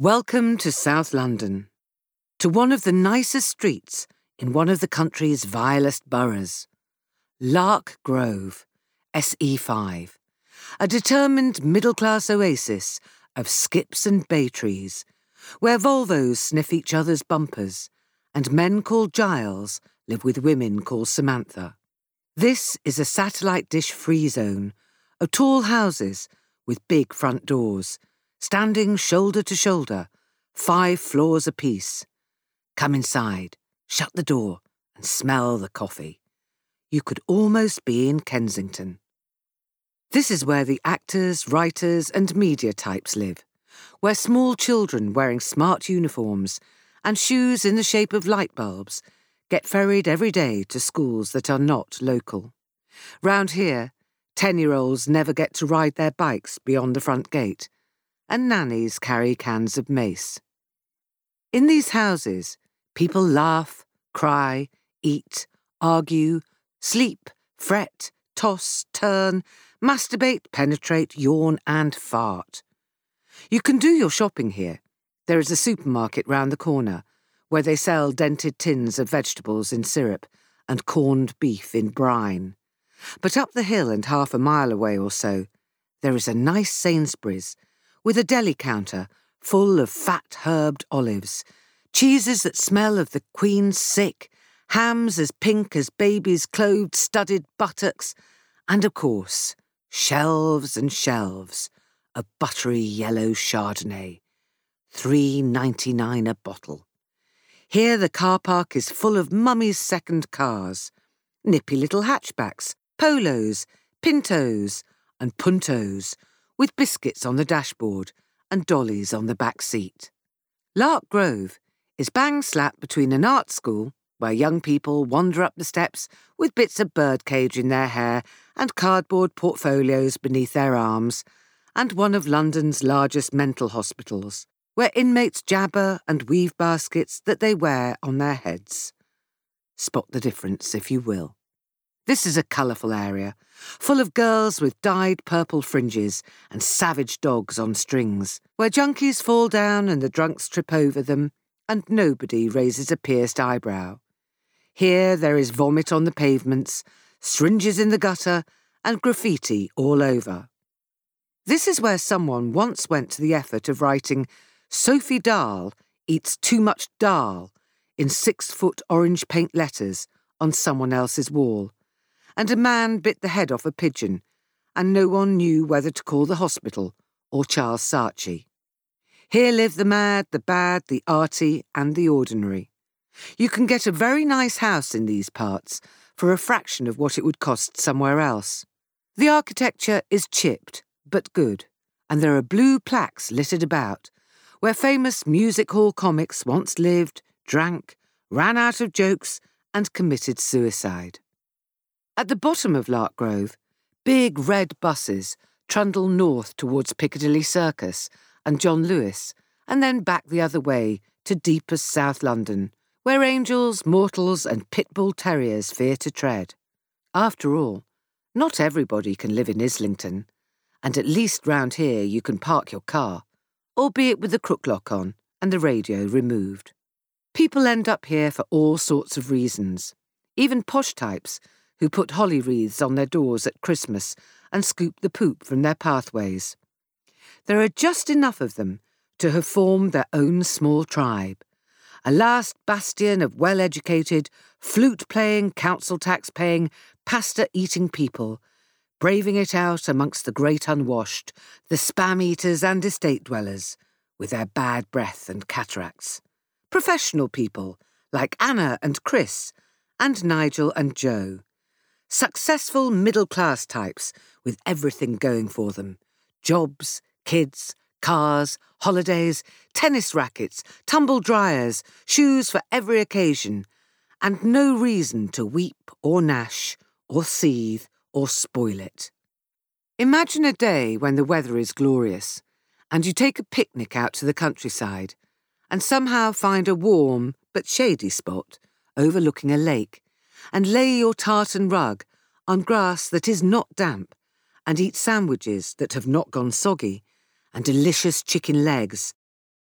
Welcome to South London, to one of the nicest streets in one of the country's vilest boroughs. Lark Grove, SE5, a determined middle class oasis of skips and bay trees, where Volvos sniff each other's bumpers and men called Giles live with women called Samantha. This is a satellite dish free zone of tall houses with big front doors standing shoulder to shoulder, five floors apiece. Come inside, shut the door, and smell the coffee. You could almost be in Kensington. This is where the actors, writers, and media types live, where small children wearing smart uniforms and shoes in the shape of light bulbs get ferried every day to schools that are not local. Round here, 10 year olds never get to ride their bikes beyond the front gate and nannies carry cans of mace. In these houses, people laugh, cry, eat, argue, sleep, fret, toss, turn, masturbate, penetrate, yawn, and fart. You can do your shopping here. There is a supermarket round the corner where they sell dented tins of vegetables in syrup and corned beef in brine. But up the hill and half a mile away or so, there is a nice Sainsbury's with a deli counter full of fat herbed olives, cheeses that smell of the Queen's sick, hams as pink as babies' clothed studded buttocks, and of course, shelves and shelves of buttery yellow Chardonnay. Three ninety nine a bottle. Here the car park is full of mummy's second cars, nippy little hatchbacks, polos, pintos, and puntos with biscuits on the dashboard and dollies on the back seat. Lark Grove is bang slap between an art school, where young people wander up the steps with bits of birdcage in their hair and cardboard portfolios beneath their arms, and one of London's largest mental hospitals, where inmates jabber and weave baskets that they wear on their heads. Spot the difference, if you will. This is a colourful area, full of girls with dyed purple fringes and savage dogs on strings, where junkies fall down and the drunks trip over them, and nobody raises a pierced eyebrow. Here there is vomit on the pavements, syringes in the gutter, and graffiti all over. This is where someone once went to the effort of writing Sophie Dahl eats too much dal in six foot orange paint letters on someone else's wall and a man bit the head off a pigeon, and no one knew whether to call the hospital or Charles Saatchi. Here live the mad, the bad, the arty, and the ordinary. You can get a very nice house in these parts for a fraction of what it would cost somewhere else. The architecture is chipped, but good, and there are blue plaques littered about, where famous music hall comics once lived, drank, ran out of jokes, and committed suicide. At the bottom of Lark Grove, big red buses trundle north towards Piccadilly Circus and John Lewis, and then back the other way to deepest South London, where angels, mortals, and pit bull terriers fear to tread. After all, not everybody can live in Islington, and at least round here you can park your car, albeit with the crook lock on and the radio removed. People end up here for all sorts of reasons, even posh types who put holly wreaths on their doors at Christmas and scoop the poop from their pathways. There are just enough of them to have formed their own small tribe, a last bastion of well educated, flute playing, council tax paying, pasta eating people, braving it out amongst the great unwashed, the spam eaters and estate dwellers, with their bad breath and cataracts. Professional people like Anna and Chris, and Nigel and Jo, Successful middle class types with everything going for them jobs, kids, cars, holidays, tennis rackets, tumble dryers, shoes for every occasion, and no reason to weep or gnash or seethe or spoil it. Imagine a day when the weather is glorious and you take a picnic out to the countryside and somehow find a warm but shady spot overlooking a lake and lay your tartan rug on grass that is not damp, and eat sandwiches that have not gone soggy, and delicious chicken legs,